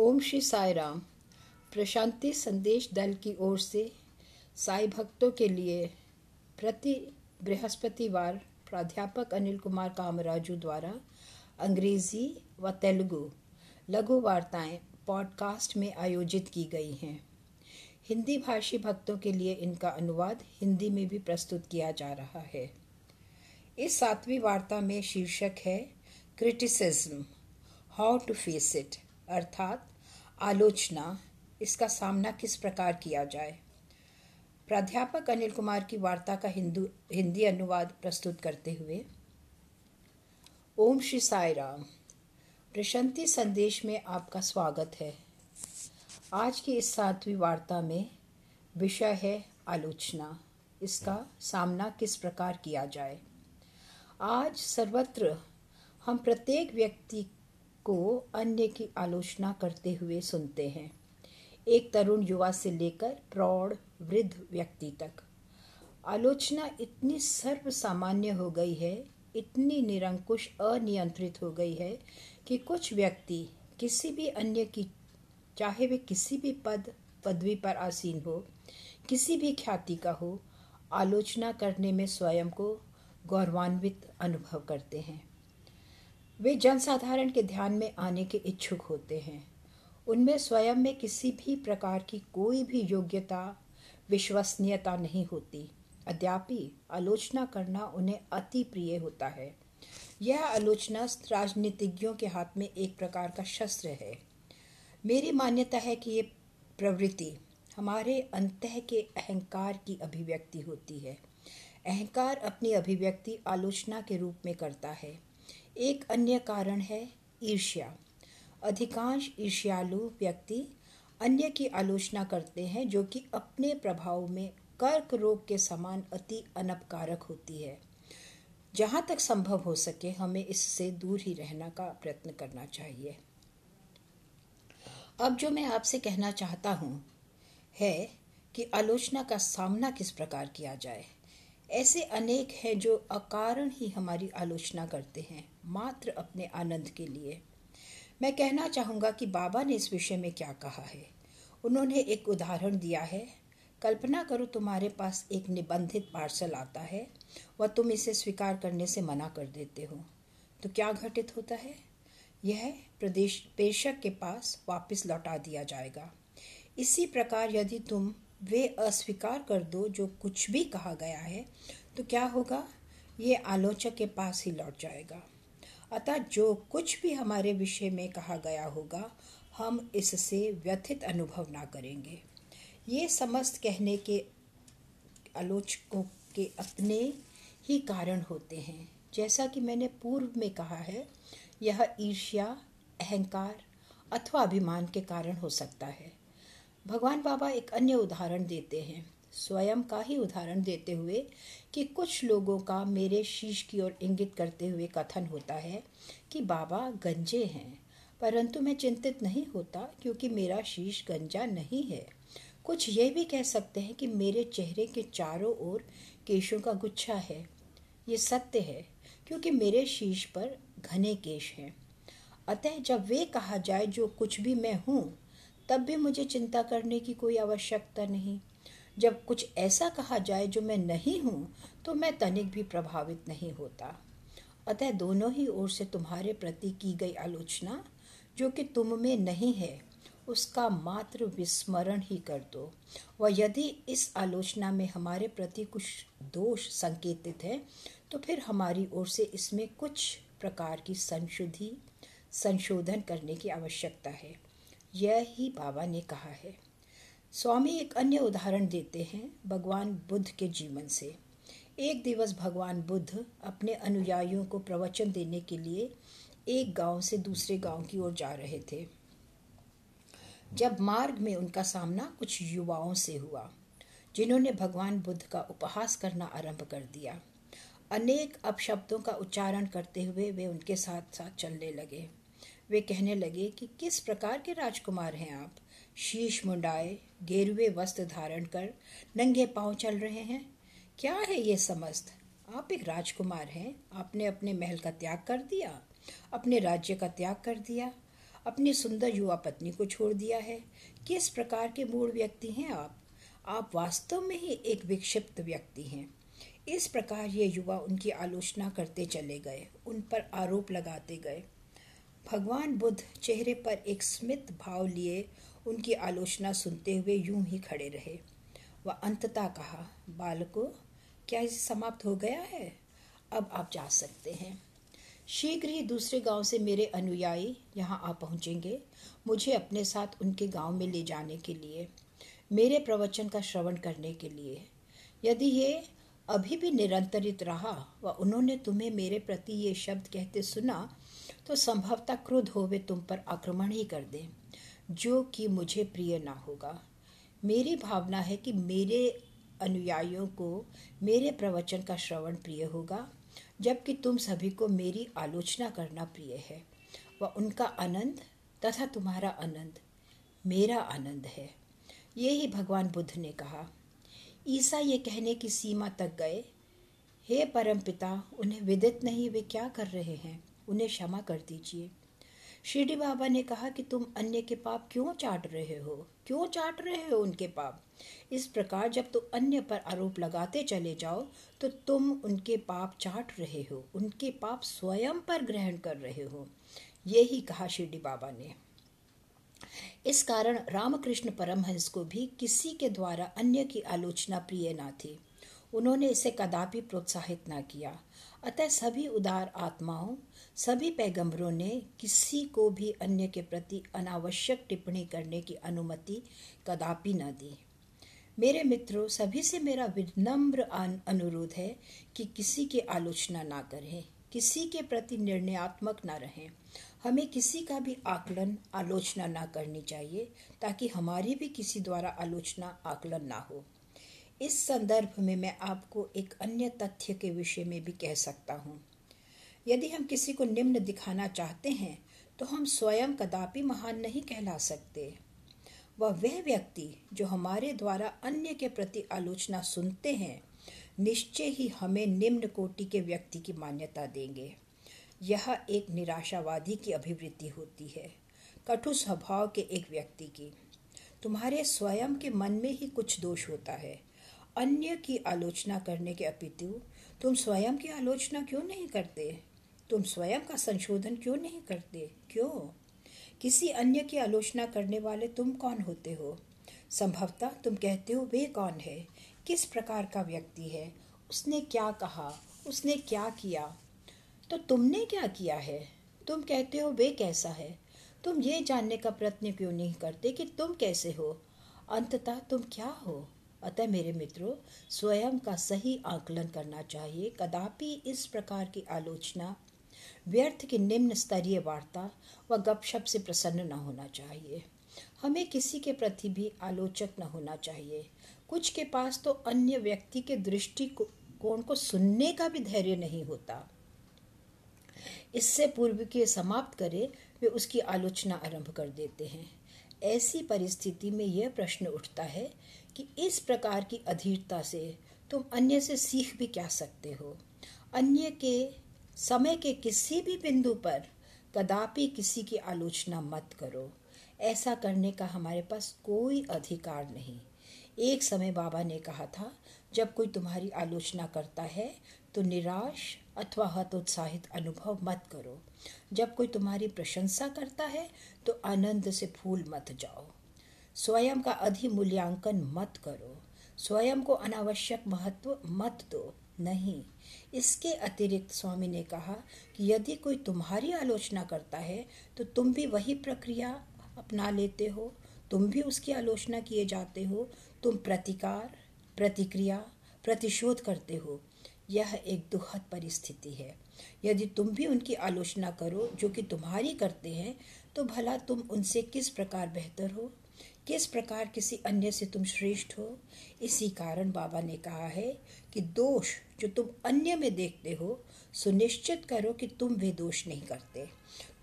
ओम श्री साई राम। प्रशांति संदेश दल की ओर से साई भक्तों के लिए प्रति बृहस्पतिवार प्राध्यापक अनिल कुमार कामराजू द्वारा अंग्रेज़ी व तेलुगु लघु वार्ताएँ पॉडकास्ट में आयोजित की गई हैं। हिंदी भाषी भक्तों के लिए इनका अनुवाद हिंदी में भी प्रस्तुत किया जा रहा है। इस सातवीं वार्ता में शीर्षक है criticism how to face it अर्थात आलोचना, इसका सामना किस प्रकार किया जाए? प्राध्यापक अनिल कुमार की वार्ता का हिंदू, हिंदी अनुवाद प्रस्तुत करते हुए। ओम श्री साई राम। प्रशांति संदेश में आपका स्वागत है। आज की इस सातवीं वार्ता में विषय है आलोचना, इसका सामना किस प्रकार किया जाए? आज सर्वत्र हम प्रत्येक व्यक्ति को अन्य की आलोचना करते हुए सुनते हैं। एक तरुण युवा से लेकर प्रौढ़, वृद्ध व्यक्ति तक। आलोचना इतनी सर्व सामान्य हो गई है, इतनी निरंकुश, अनियंत्रित हो गई है कि कुछ व्यक्ति किसी भी अन्य की, चाहे वे किसी भी पद, पदवी पर आसीन हो, किसी भी ख्याति का हो, आलोचना करने में स्वयं को गौरवान्वित अनुभव करते हैं। वे जनसाधारण के ध्यान में आने के इच्छुक होते हैं। उनमें स्वयं में किसी भी प्रकार की कोई भी योग्यता, विश्वसनीयता नहीं होती। अद्यापि आलोचना करना उन्हें अति प्रिय होता है। यह आलोचना राजनीतिज्ञों के हाथ में एक प्रकार का शस्त्र है। मेरी मान्यता है कि ये प्रवृत्ति हमारे अंत के अहंकार की अभिव्यक्ति होती है। अहंकार अपनी अभिव्यक्ति आलोचना के रूप में करता है। एक अन्य कारण है ईर्ष्या। अधिकांश ईर्ष्यालु व्यक्ति अन्य की आलोचना करते हैं जो कि अपने प्रभाव में कर्क रोग के समान अति अनपकारक होती है। जहाँ तक संभव हो सके हमें इससे दूर ही रहना का प्रयत्न करना चाहिए। अब जो मैं आपसे कहना चाहता हूँ, है कि आलोचना का सामना किस प्रकार किया जाए? ऐसे अनेक हैं जो अकारण ही हमारी आलोचना करते हैं, मात्र अपने आनंद के लिए। मैं कहना चाहूँगा कि बाबा ने इस विषय में क्या कहा है। उन्होंने एक उदाहरण दिया है। कल्पना करो तुम्हारे पास एक निबंधित पार्सल आता है व तुम इसे स्वीकार करने से मना कर देते हो। तो क्या घटित होता है? यह प्रदेश प्रेषक के पास वापस लौटा दिया जाएगा। इसी प्रकार यदि तुम वे अस्वीकार कर दो जो कुछ भी कहा गया है तो क्या होगा? ये आलोचक के पास ही लौट जाएगा। अतः जो कुछ भी हमारे विषय में कहा गया होगा, हम इससे व्यथित अनुभव ना करेंगे। ये समस्त कहने के आलोचकों के अपने ही कारण होते हैं। जैसा कि मैंने पूर्व में कहा है, यह ईर्ष्या, अहंकार अथवा अभिमान के कारण हो सकता है। भगवान बाबा एक अन्य उदाहरण देते हैं। स्वयं का ही उदाहरण देते हुए कि कुछ लोगों का मेरे शीश की ओर इंगित करते हुए कथन होता है कि बाबा गंजे हैं। परंतु मैं चिंतित नहीं होता क्योंकि मेरा शीश गंजा नहीं है। कुछ ये भी कह सकते हैं कि मेरे चेहरे के चारों ओर केशों का गुच्छा है। ये सत्य है, क्योंकि मेरे शीश पर घने केश हैं। अतः जब वे कहा जाए जो कुछ भी मैं हूँ तब भी मुझे चिंता करने की कोई आवश्यकता नहीं। जब कुछ ऐसा कहा जाए जो मैं नहीं हूँ तो मैं तनिक भी प्रभावित नहीं होता। अतः दोनों ही ओर से तुम्हारे प्रति की गई आलोचना, जो कि तुम में नहीं है, उसका मात्र विस्मरण ही कर दो। व यदि इस आलोचना में हमारे प्रति कुछ दोष संकेतित है तो फिर हमारी ओर से इसमें कुछ प्रकार की संशोधि संशोधन करने की आवश्यकता है। यह ही बाबा ने कहा है। स्वामी एक अन्य उदाहरण देते हैं भगवान बुद्ध के जीवन से। एक दिवस भगवान बुद्ध अपने अनुयायियों को प्रवचन देने के लिए एक गाँव से दूसरे गाँव की ओर जा रहे थे। जब मार्ग में उनका सामना कुछ युवाओं से हुआ, जिन्होंने भगवान बुद्ध का उपहास करना आरंभ कर दिया। अनेक अपशब्दों का उच्चारण करते हुए वे उनके साथ साथ चलने लगे। वे कहने लगे कि किस प्रकार के राजकुमार हैं आप? शीश मुंडाए, गेरुए वस्त्र धारण कर नंगे पाँव चल रहे हैं। क्या है ये समस्त? आप एक राजकुमार हैं। आपने अपने महल का त्याग कर दिया, अपने राज्य का त्याग कर दिया, अपनी सुंदर युवा पत्नी को छोड़ दिया है। किस प्रकार के मूल व्यक्ति हैं आप? आप वास्तव में ही एक विक्षिप्त व्यक्ति हैं। इस प्रकार ये युवा उनकी आलोचना करते चले गए, उन पर आरोप लगाते गए। भगवान बुद्ध चेहरे पर एक स्मित भाव लिए उनकी आलोचना सुनते हुए यूँ ही खड़े रहे। वह अंततः कहा, बालको, क्या इसे समाप्त हो गया है? अब आप जा सकते हैं। शीघ्र ही दूसरे गाँव से मेरे अनुयायी यहाँ आ पहुँचेंगे। मुझे अपने साथ उनके गाँव में ले जाने के लिए, मेरे प्रवचन का श्रवण करने के लिए। यदि ये अभी भी निरंतरित रहा व उन्होंने तुम्हें मेरे प्रति ये शब्द कहते सुना तो संभवतः क्रोध होवे तुम पर आक्रमण ही कर दें, जो कि मुझे प्रिय ना होगा। मेरी भावना है कि मेरे अनुयायियों को मेरे प्रवचन का श्रवण प्रिय होगा, जबकि तुम सभी को मेरी आलोचना करना प्रिय है। व उनका आनंद तथा तुम्हारा आनंद मेरा आनंद है। ये ही भगवान बुद्ध ने कहा। ईसा ये कहने की सीमा तक गए, हे परम पिता उन्हें विदित नहीं वे क्या कर रहे हैं? उन्हें क्षमा कर दीजिए। शिरडी बाबा ने कहा कि तुम अन्य के पाप क्यों चाट रहे हो? क्यों चाट रहे हो उनके पाप? इस प्रकार जब तुम अन्य पर आरोप लगाते चले जाओ तो तुम उनके पाप चाट रहे हो, उनके पाप स्वयं पर ग्रहण कर रहे हो। यही कहा शिरडी बाबा ने। इस कारण रामकृष्ण परमहंस को भी किसी के द्वारा अन्य की आलोचना प्रिय ना थी। उन्होंने इसे कदापि प्रोत्साहित ना किया। अतः सभी उदार आत्माओं, सभी पैगंबरों ने किसी को भी अन्य के प्रति अनावश्यक टिप्पणी करने की अनुमति कदापि न दी। मेरे मित्रों, सभी से मेरा विनम्र अनुरोध है कि किसी की आलोचना ना करें, किसी के प्रति निर्णयात्मक ना रहें। हमें किसी का भी आकलन, आलोचना ना करनी चाहिए, ताकि हमारी भी किसी द्वारा आलोचना, आकलन ना हो। इस संदर्भ में मैं आपको एक अन्य तथ्य के विषय में भी कह सकता हूँ। यदि हम किसी को निम्न दिखाना चाहते हैं तो हम स्वयं कदापि महान नहीं कहला सकते। वह वह व्यक्ति जो हमारे द्वारा अन्य के प्रति आलोचना सुनते हैं, निश्चय ही हमें निम्न कोटि के व्यक्ति की मान्यता देंगे। यह एक निराशावादी की अभिवृत्ति होती है, कटु स्वभाव के एक व्यक्ति की। तुम्हारे स्वयं के मन में ही कुछ दोष होता है अन्य की आलोचना करने के अपितु, तुम स्वयं की आलोचना क्यों नहीं करते? तुम स्वयं का संशोधन क्यों नहीं करते? क्यों? किसी अन्य की आलोचना करने वाले तुम कौन होते हो? संभवतः तुम कहते हो, वे कौन है? किस प्रकार का व्यक्ति है? उसने क्या कहा? उसने क्या किया? तो तुमने क्या किया है? तुम कहते हो, वे कैसा है? तुम ये जानने का प्रयत्न क्यों नहीं करते कि तुम कैसे हो? अंततः तुम क्या हो? अतः मेरे मित्रों, स्वयं का सही आकलन करना चाहिए। कदापि इस प्रकार की आलोचना, व्यर्थ की निम्न स्तरीय वार्ता व वा गपशप से प्रसन्न न होना चाहिए। हमें किसी के प्रति भी आलोचक न होना चाहिए। कुछ के पास तो अन्य व्यक्ति के दृष्टिकोण को सुनने का भी धैर्य नहीं होता। इससे पूर्व के समाप्त करे, वे उसकी आलोचना आरंभ कर देते हैं। ऐसी परिस्थिति में यह प्रश्न उठता है कि इस प्रकार की अधीरता से तुम अन्य से सीख भी क्या सकते हो? अन्य के, समय के किसी भी बिंदु पर कदापि किसी की आलोचना मत करो। ऐसा करने का हमारे पास कोई अधिकार नहीं। एक समय बाबा ने कहा था, जब कोई तुम्हारी आलोचना करता है तो निराश अथवा हतोत्साहित अनुभव मत करो। जब कोई तुम्हारी प्रशंसा करता है तो आनंद से फूल मत जाओ। स्वयं का अधिमूल्यांकन मत करो। स्वयं को अनावश्यक महत्व मत दो। नहीं, इसके अतिरिक्त स्वामी ने कहा कि यदि कोई तुम्हारी आलोचना करता है तो तुम भी वही प्रक्रिया अपना लेते हो। तुम भी उसकी आलोचना किए जाते हो। तुम प्रतिकार, प्रतिक्रिया, प्रतिशोध करते हो। यह एक दुखद परिस्थिति है। यदि तुम भी उनकी आलोचना करो, जो कि तुम्हारी करते हैं तो भला तुम उनसे किस प्रकार बेहतर हो? किस प्रकार किसी अन्य से तुम श्रेष्ठ हो? इसी कारण बाबा ने कहा है कि दोष जो तुम अन्य में देखते हो, सुनिश्चित करो कि तुम वे दोष नहीं करते।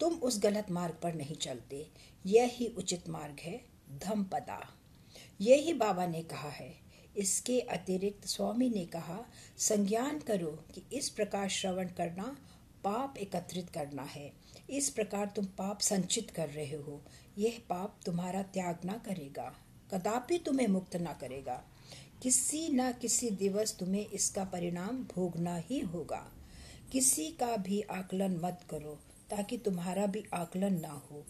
तुम उस गलत मार्ग पर नहीं चलते। यह ही उचित मार्ग है, धमपदा। यही बाबा ने कहा है। इसके अतिरिक्त स्वामी ने कहा, संज्ञान करो कि इस प्रकार श्रवण करना पाप एकत्रित करना है। इस प्रकार तुम पाप संचित कर रहे हो। यह पाप तुम्हारा त्याग ना करेगा। कदापि तुम्हें मुक्त ना करेगा। किसी न किसी दिवस तुम्हें इसका परिणाम भोगना ही होगा। किसी का भी आकलन मत करो, ताकि तुम्हारा भी आकलन ना हो।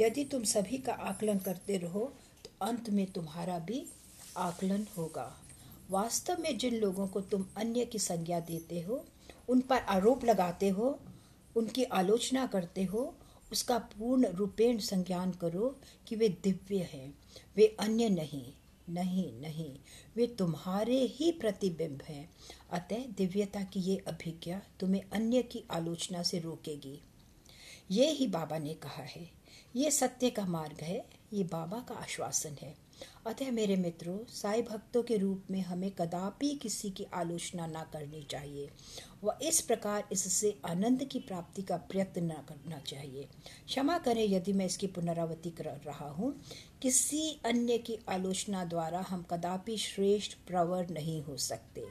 यदि तुम सभी का आकलन करते रहो तो अंत में तुम्हारा भी आकलन होगा। वास्तव में जिन लोगों को तुम अन्य की संज्ञा देते हो, उन पर आरोप लगाते हो, उनकी आलोचना करते हो, उसका पूर्ण रूपेण संज्ञान करो कि वे दिव्य हैं, वे अन्य नहीं नहीं नहीं, वे तुम्हारे ही प्रतिबिंब हैं। अतः दिव्यता की ये अभिज्ञा तुम्हें अन्य की आलोचना से रोकेगी। ये ही बाबा ने कहा है। ये सत्य का मार्ग है, ये बाबा का आश्वासन है। अतः मेरे मित्रों, साई भक्तों के रूप में हमें कदापि किसी की आलोचना ना करनी चाहिए व इस प्रकार इससे आनंद की प्राप्ति का प्रयत्न न करना चाहिए। क्षमा करें यदि मैं इसकी पुनरावृत्ति कर रहा हूँ। किसी अन्य की आलोचना द्वारा हम कदापि श्रेष्ठ, प्रवर नहीं हो सकते।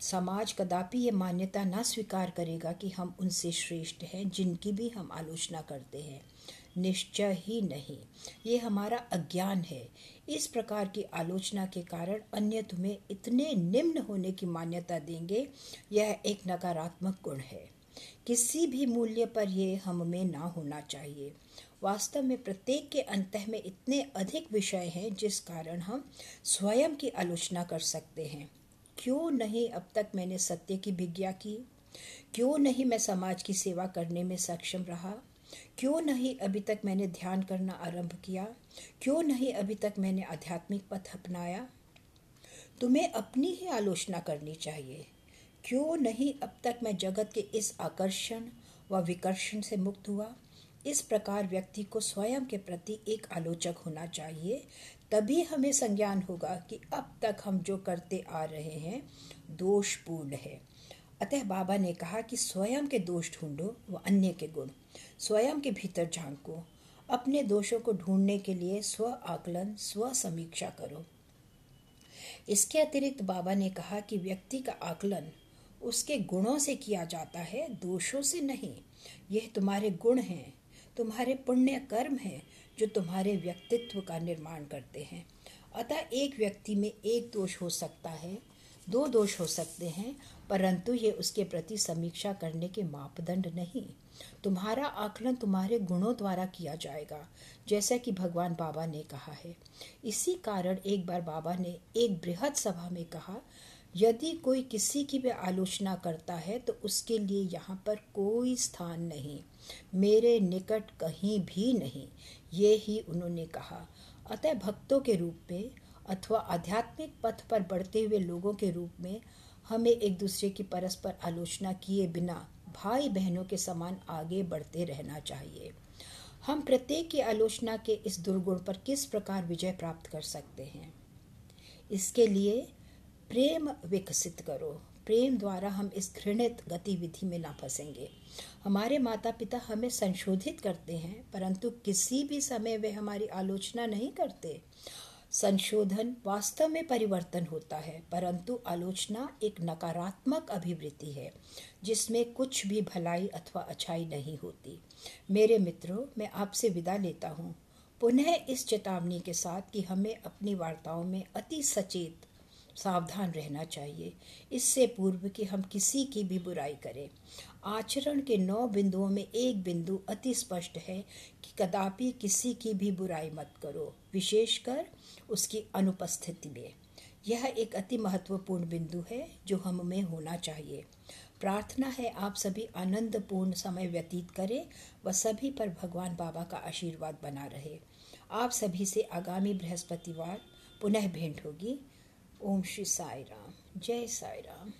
समाज कदापि ये मान्यता ना स्वीकार करेगा कि हम उनसे श्रेष्ठ हैं, जिनकी भी हम आलोचना करते हैं। निश्चय ही नहीं। ये हमारा अज्ञान है। इस प्रकार की आलोचना के कारण अन्य तुम्हें इतने निम्न होने की मान्यता देंगे, यह एक नकारात्मक गुण है। किसी भी मूल्य पर यह हम में ना होना चाहिए। वास्तव में प्रत्येक के अंत में इतने अधिक विषय हैं जिस कारण हम स्वयं की आलोचना कर सकते हैं। क्यों नहीं अब तक मैंने सत्य की भिज्ञा की? क्यों नहीं मैं समाज की सेवा करने में सक्षम रहा? क्यों नहीं अभी तक मैंने ध्यान करना आरंभ किया? क्यों नहीं अभी तक मैंने आध्यात्मिक पथ अपनाया? तुम्हें अपनी ही आलोचना करनी चाहिए। क्यों नहीं अब तक मैं जगत के इस आकर्षण व विकर्षण से मुक्त हुआ? इस प्रकार व्यक्ति को स्वयं के प्रति एक आलोचक होना चाहिए, तभी हमें संज्ञान होगा कि अब तक हम जो करते आ रहे हैं, दोषपूर्ण है। अतः बाबा ने कहा कि स्वयं के दोष ढूंढो, व अन्य के गुण। स्वयं के भीतर झांको। अपने दोषों को ढूँढने के लिए स्व आकलन, स्व समीक्षा करो। इसके अतिरिक्त बाबा ने कहा कि व्यक्ति का आकलन उसके गुणों से किया जाता है, दोषों से नहीं। यह तुम्हारे गुण हैं, तुम्हारे पुण्य कर्म हैं, जो तुम्हारे व्यक्तित्व का निर्माण करते हैं। अतः एक व्यक्ति में एक दोष हो सकता है दो दोष हो सकते हैं, परंतु ये उसके प्रति समीक्षा करने के मापदंड नहीं। तुम्हारा आकलन तुम्हारे गुणों द्वारा किया जाएगा, जैसा कि भगवान बाबा ने कहा है। इसी कारण एक बार बाबा ने एक बृहद सभा में कहा, यदि कोई किसी की भी आलोचना करता है तो उसके लिए यहाँ पर कोई स्थान नहीं, मेरे निकट कहीं भी नहीं, ये ही उन्होंने कहा। अतः भक्तों के रूप में अथवा आध्यात्मिक पथ पर बढ़ते हुए लोगों के रूप में हमें एक दूसरे की परस्पर आलोचना किए बिना भाई बहनों के समान आगे बढ़ते रहना चाहिए। हम प्रत्येक की आलोचना के इस दुर्गुण पर किस प्रकार विजय प्राप्त कर सकते हैं? इसके लिए प्रेम विकसित करो। प्रेम द्वारा हम इस घृणित गतिविधि में ना फंसेंगे। हमारे माता पिता हमें संशोधित करते हैं, परंतु किसी भी समय वे हमारी आलोचना नहीं करते। संशोधन वास्तव में परिवर्तन होता है, परंतु आलोचना एक नकारात्मक अभिवृत्ति है, जिसमें कुछ भी भलाई अथवा अच्छाई नहीं होती। मेरे मित्रों, मैं आपसे विदा लेता हूँ। पुनः इस चेतावनी के साथ कि हमें अपनी वार्ताओं में अति सचेत सावधान रहना चाहिए। इससे पूर्व कि हम किसी की भी बुराई करें। आचरण के नौ बिंदुओं में एक बिंदु अति स्पष्ट है कि कदापि किसी की भी बुराई मत करो, विशेषकर उसकी अनुपस्थिति में। यह एक अति महत्वपूर्ण बिंदु है जो हम में होना चाहिए। प्रार्थना है आप सभी आनंदपूर्ण समय व्यतीत करें व सभी पर भगवान बाबा का आशीर्वाद बना रहे। आप सभी से आगामी बृहस्पतिवार पुनः भेंट होगी। ओम श्री साई राम जय साई राम